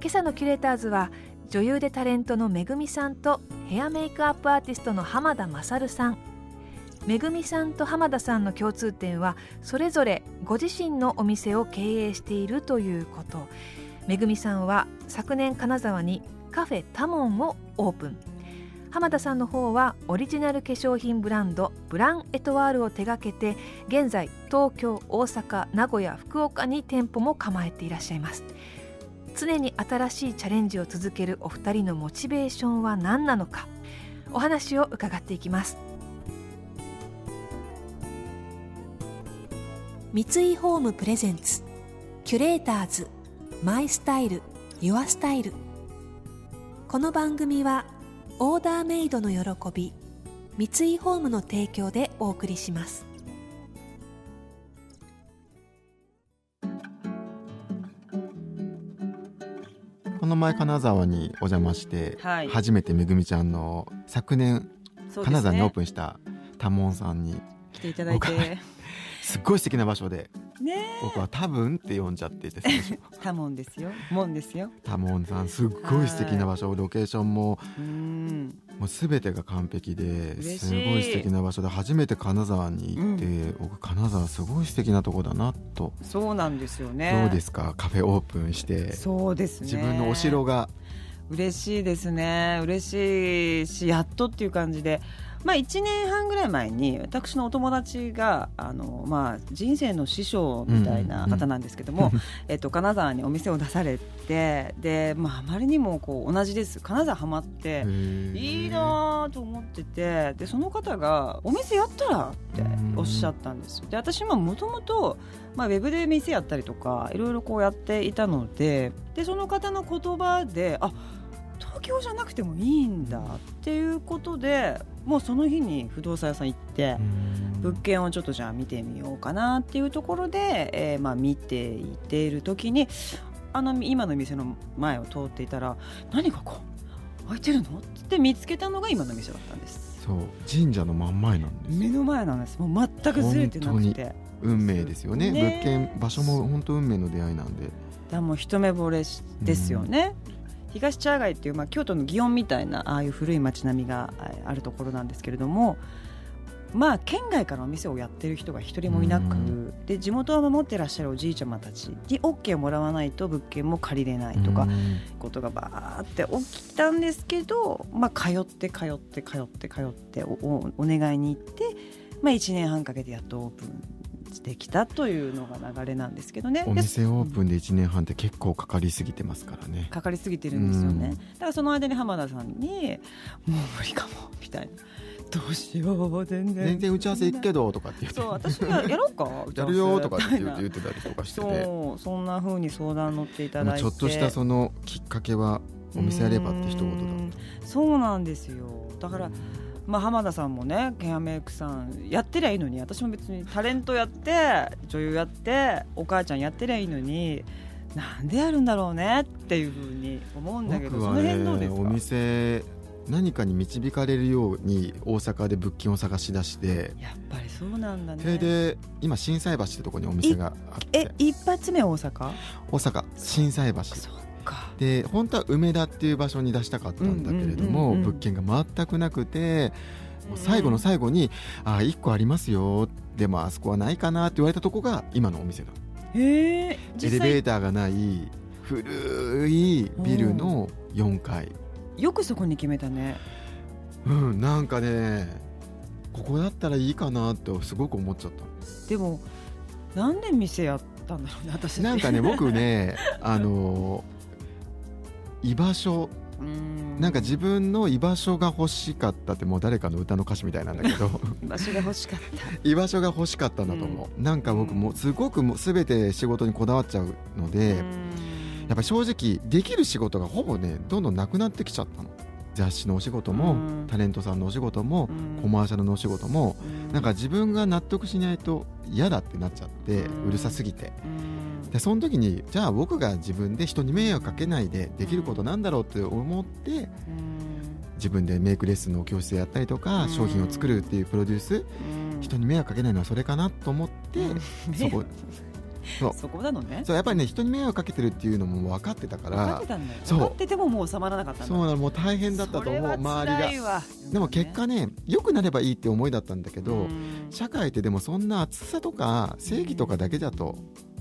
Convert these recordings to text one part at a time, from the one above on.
今朝のキュレーターズは女優でタレントのめぐみさんとヘアメイクアップアーティストの浜田勝さん。めぐみさんと浜田さんの共通点はそれぞれご自身のお店を経営しているということ。めぐみさんは昨年金沢にカフェタモンをオープン。浜田さんの方はオリジナル化粧品ブランドブランエトワールを手掛けて現在東京大阪名古屋福岡に店舗も構えていらっしゃいます。常に新しいチャレンジを続けるお二人のモチベーションは何なのか。お話を伺っていきます。三井ホームプレゼンツキュレーターズマイスタイルユアスタイル。この番組はオーダーメイドの喜び三井ホームの提供でお送りします。の前金沢にお邪魔して、はい。初めてめぐみちゃんの昨年ね。金沢にオープンした多聞さんに来ていただいて。すっごい素敵な場所でね僕は多分って呼んじゃってて最初。え 多門ですよ。門ですよ。多聞さんすっごい素敵な場所。ロケーションもうん。もう全てが完璧ですごい素敵な場所で初めて金沢に行って、僕金沢すごい素敵なとこだなと、そうなんですよね。どうですか？カフェオープンして。そうですね。自分のお城が。嬉しいですね。嬉しいしやっとっていう感じでまあ1年半ぐらい前に私のお友達があの、まあ、人生の師匠みたいな方なんですけども、えっと、金沢にお店を出されてで、まあ、あまりにもこう同じです。金沢ハマっていいなと思っててでその方が「お店やったら?」っておっしゃったんですよ。で私ももともとウェブで店やったりとかいろいろこうやっていたのででその方の言葉であ東京じゃなくてもいいんだっていうことでもうその日に不動産屋さん行って物件をちょっとじゃあ見てみようかなっていうところで、えーまあ見ていている時にあの今の店の前を通っていたら何がこ？う開いてるの？って見つけたのが今の店だったんです。そう。神社の真ん前なんです目の前なんです。もう全くずれてなくて。だか運命ですよね。ね。物件場所も本当運命の出会いなんで。らもう一目惚れしですよね、東茶屋街っていう、まあ、京都の祇園みたいなああいう古い町並みがえーあるところなんですけれどもまあ県外からお店をやってる人が一人もいなく、うん。で地元を守ってらっしゃるおじいちゃまたちに OK をもらわないと物件も借りれないとかうん。ことがバーって起きたんですけど、まあ、通って通って通って通っておおお願いに行って、まあ、1年半かけてやっとオープンできたというのが流れなんですけどね。おで店オープンで1年半って結構かかりすぎてますからね。かかりすぎてるんですよね、うん。だからその間に浜田さんに「もう無理かも」みたいな「どうしよう全然。全然打ち合わせ行くけどとかって言って。そう私がやろうかやるよとかって言ってみたりとかして。てそうそんな風に相談乗っていただいて。まあちょっとしたそのきっかけはお店やればって一言だうん。そうなんですよ。だからまあ、浜田さんもねケアメイクさんやってりゃいいのに私も別にタレントやって女優やってお母ちゃんやってりゃいいのになんでやるんだろうねっていうふうに思うんだけど、その辺どうですか？お店何かに導かれるように大阪で物件を探し出して。やっぱりそうなんだね。それで今心斎橋ってとこにお店があって。え一発目大阪？大阪心斎橋。そっかで本当は梅田っていう場所に出したかったんだけれども、物件が全くなくてもう最後の最後に「あ1個ありますよ」でもあそこはないかなって言われたとこが今のお店だ。へえエレ実ベー際ターがない古いビルの4階。よくそこに決めたね。うんなんかねここだったらいいかなってすごく思っちゃった。でもなんで店やったんだろうね私。なんかね僕ね あの居場所。うん。なんか自分の居場所が欲しかったってもう誰かの歌の歌詞みたいなんだけど。場所が欲しかった。居場所が欲しかったんだと思う、なんか僕もうすごくもう全て仕事にこだわっちゃうので、やっぱ正直できる仕事がほぼねどんどんなくなってきちゃったの。雑誌のお仕事も、うん。タレントさんのお仕事も、うん。コマーシャルのお仕事も、うん。なんか自分が納得しないと嫌だってなっちゃって、ううんるさすぎて。うんでその時にじゃあ僕が自分で人に迷惑かけないでできることなんだろうって思ってうん。自分でメイクレッスンの教室やったりとか、うん。商品を作るっていうプロデュースうん。人に迷惑かけないのはそれかなと思って、うん。そこ そう。そこなのね。そうやっぱりね人に迷惑かけてるっていうのも分かってたか分かっらてたんだよそう。分かっててももう収まらなかったそうなのもう大変だったと思う周りが。がでも結果ね良くなればいいって思いだったんだけど、うん。社会ってでもそんな厚さとか正義とかだけだと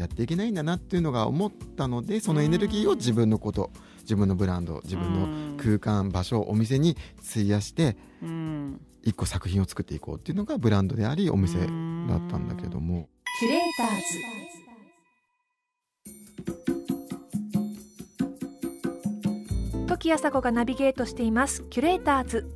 やっていけないんだなっていうのが思ったのでそのエネルギーを自分のこと自分のブランド自分の空間場所お店に費やしてうん。一個作品を作っていこうっていうのがブランドでありお店だったんだけども。キュレーターズ時あさこがナビゲートしています。キュレーターズ。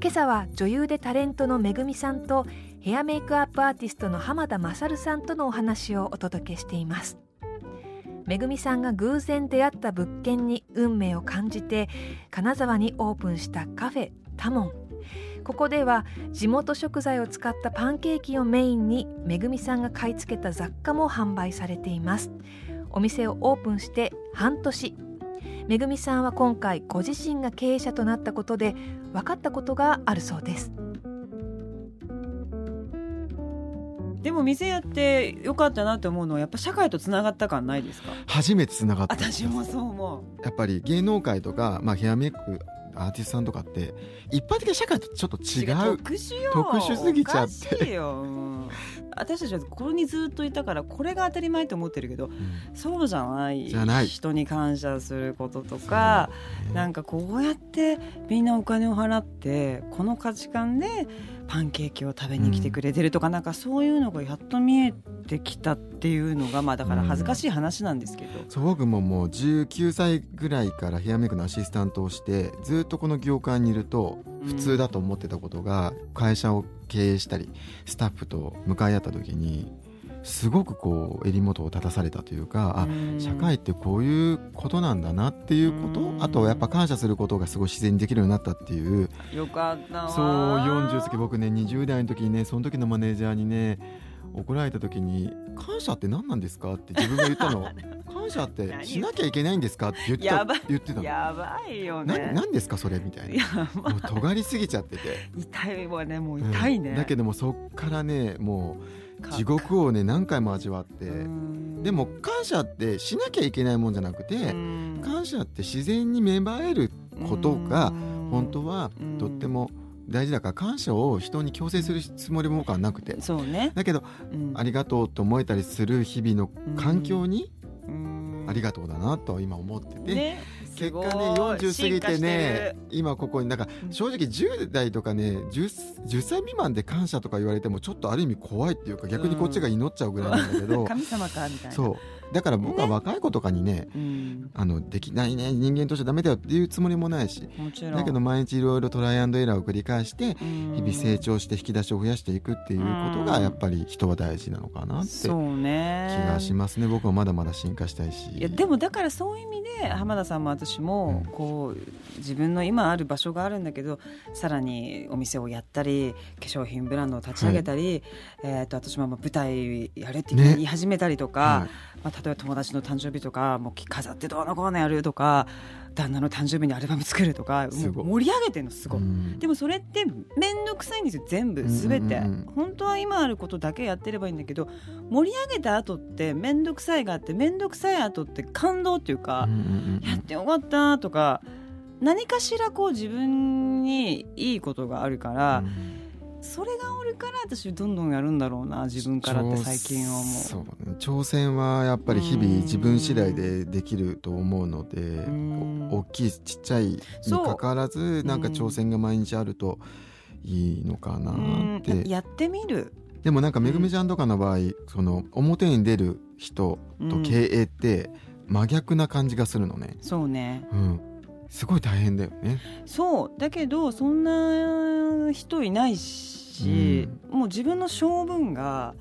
今朝は女優でタレントのめぐみさんとヘアメイクアップアーティストの浜田勝さんとのお話をお届けしています。めぐみさんが偶然出会った物件に運命を感じて金沢にオープンしたカフェタモン。ここでは地元食材を使ったパンケーキをメインにめぐみさんが買い付けた雑貨も販売されています。お店をオープンして半年。めぐみさんは今回ご自身が経営者となったことで分かったことがあるそうです。でも店やってよかったなって思うのはやっぱ社会とつながった感ないですか？初めてつながった私もそう思やっぱり芸能界とか、まあ、ヘアメイクアーティストさんとかって一般的な社会とちょっとう違う。特殊よ。特殊すぎちゃって。よ、うん。私たちはここにずっといたからこれが当たり前と思ってるけどうん。そうじゃないじゃない。人に感謝することとかなんかこうやってみんなお金を払ってこの価値観でパンケーキを食べに来てくれてるとか、なんかそういうのがやっと見えてきたっていうのがまあだから恥ずかしい話なんですけど、そう僕ももう19歳ぐらいからヘアメイクのアシスタントをしてずっとこの業界にいると普通だと思ってたことが会社を経営したりスタッフと向かい合った時にすごくこう襟元を立たされたというかあうん。社会ってこういうことなんだなっていうことうん。あとやっぱ感謝することがすごい自然にできるようになったっていう。よかった。わそう40過ぎ僕ね20代の時にねその時のマネージャーにね怒られた時に「感謝って何なんですか?」って自分が言ったの「感謝ってしなきゃいけないんですか?」って言ってた言ってたの。やばいよなね何ですかそれみたいな。もう尖りすぎちゃってて。痛いわねもう痛いね、うん。だけどもそっからねもうか地獄をね何回も味わって。うん。でも感謝ってしなきゃいけないもんじゃなくてうん。感謝って自然に芽生えることが本当はうん。とっても大事だから感謝を人に強制するつもりも僕はなくて。そうね、だけどうん。ありがとうと思えたりする日々の環境にうん。ありがとうだなと今思ってて、ね結果ねすごい40過ぎてね進今ここになんか正直10代とかね 10, 10歳未満で感謝とか言われてもちょっとある意味怖いっていうか逆にこっちが祈っちゃうぐらいなんだけ化ど、してる神様かみたいな。そうだから僕は若い子とかにねうん、あのできないね人間としてダメだよっていうつもりもないしだけど毎日いろいろトライアンドエラーを繰り返して日日々成長して引き出しを増やしていくっていうことがやっぱり人は大事なのかなって気がしますね。僕はまだまだ進化したいし。いやでもだからそういう意味で浜田さんも私もうん。こう自分の今ある場所があるんだけどさらにお店をやったり化粧品ブランドを立ち上げたり、えー、と私もまあ舞台やれってね。言い始めたりとか、はい。まあ、例えば友達の誕生日とかもう飾ってどうのこうのやるとか旦那の誕生日にアルバム作るとか盛り上げてるのすごい。うん。でもそれって面倒くさいんですよ全部全て、うん。うん。うん本当は今あることだけやってればいいんだけど盛り上げた後って面倒くさいがあって面倒くさい後って感動っていうか、うんうんうんやってよかったとか何かしらこう自分にいいことがあるから、それがおるから私どんどんやるんだろうな自分からって最近は思う。そうね。挑戦はやっぱり日々うん自分次第でできると思うので大きいちっちゃいにかかわらずなんか挑戦が毎日あるといいのかなうん。ってやってみる。でもなんかめぐみちゃんとかの場合その表に出る人と経営って真逆な感じがするのね。そうね。うんすごい大変だよね。そう。だけどそんな人いないし、もう自分の性分が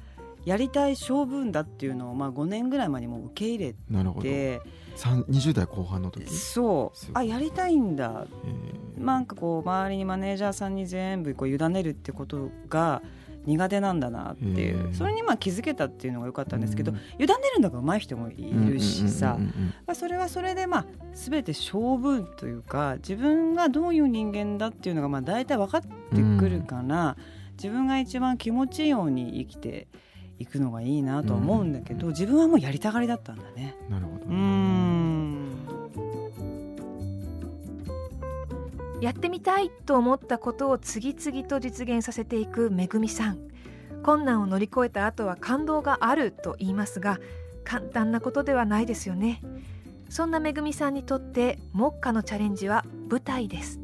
やりたい性分だっていうのを、まあ、5年ぐらい前にもう受け入れなるほど。て三20代後半の時？そう。あやりたいんだ。えー。なんかこう周りにマネージャーさんに全部こう委ねるってことが苦手なんだなっていへうえそれにまあ気づけたっていうのが良かったんですけどうん。委ねるのが上手い人もいるしさそれはそれでまあ全て性分というか自分がどういう人間だっていうのがまあ大体分かってくるから自分が一番気持ちいいように生きていくのがいいなとは思うんだけどうん。自分はもうやりたがりだったんだね。なるほどうやってみたいと思ったことを次々と実現させていくめぐみさん。困難を乗り越えた後は感動があると言いますが簡単なことではないですよね。そんなめぐみさんにとって目下のチャレンジは舞台です。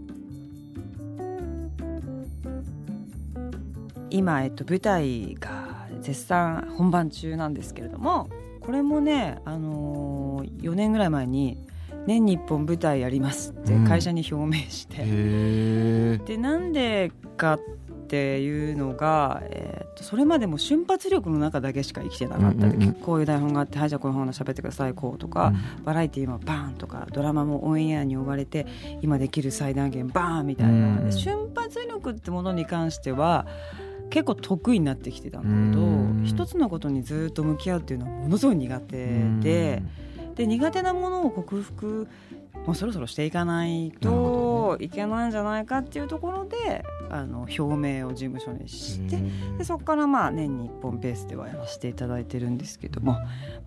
今、えっと、舞台が絶賛本番中なんですけれどもこれもね、あのー、4年ぐらい前に年に1本舞台やりますって会社に表明して、へえでなんでかっていうのが、えー、とそれまでも瞬発力の中だけしか生きてなかった、うんうんうん。こういう台本があって「はいじゃあこういう話喋ってくださいこう」とか、バラエティーもバーンとかドラマもオンエアに追われて今できる最大限バーンみたいな、うんで瞬発力ってものに関しては結構得意になってきてたんだけど、うん。一つのことにずっと向き合うっていうのはものすごい苦手で。で苦手なものを克服もうそろそろしていかないといけないんじゃないかっていうところであの表明を事務所にしてでそこからまあ年に1本ペースではやらせていただいてるんですけども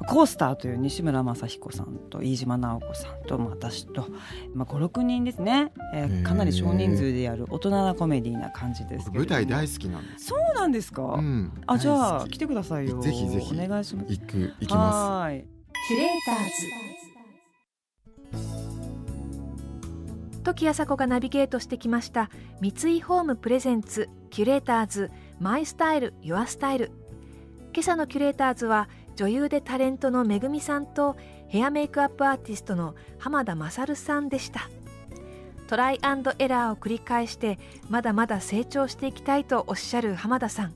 コースターという西村雅彦さんと飯島直子さんとまあ私と、まあ、56人ですね、えかなり少人数でやる大人なコメディーな感じです舞台大好きなんですそうなんですか、うん。あじゃあ来てくださいよ。ぜひぜひ。お願いします。行く行きまはーいキュレーターズ。時あさこがナビゲートしてきました三井ホームプレゼンツキュレーターズマイスタイルユアスタイル。今朝のキュレーターズは女優でタレントのめぐみさんとヘアメイクアップアーティストの浜田勝さんでした。トライアンドエラーを繰り返してまだまだ成長していきたいとおっしゃる浜田さん。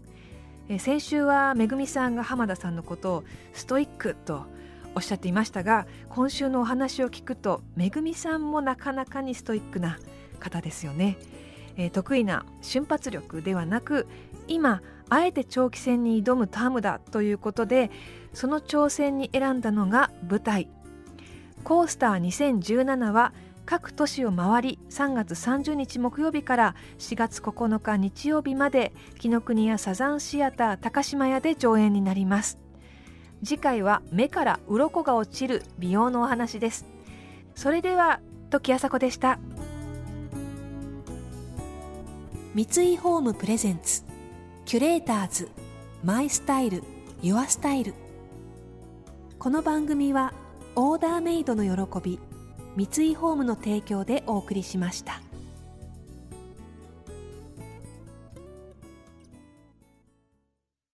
え先週はめぐみさんが浜田さんのことをストイックとおっしゃっていましたが今週のお話を聞くとめぐみさんもなかなかにストイックな方ですよね、えー得意な瞬発力ではなく今あえて長期戦に挑むタームだということでその挑戦に選んだのが舞台。コースター2017は各都市を回り3月30日木曜日から4月9日日曜日まで紀ノ国屋サザンシアター高島屋で上演になります。次回は目から鱗が落ちる美容のお話です。それでは時あさこでした。三井ホームプレゼンツキュレーターズマイスタイルユアスタイル。この番組はオーダーメイドの喜び三井ホームの提供でお送りしました。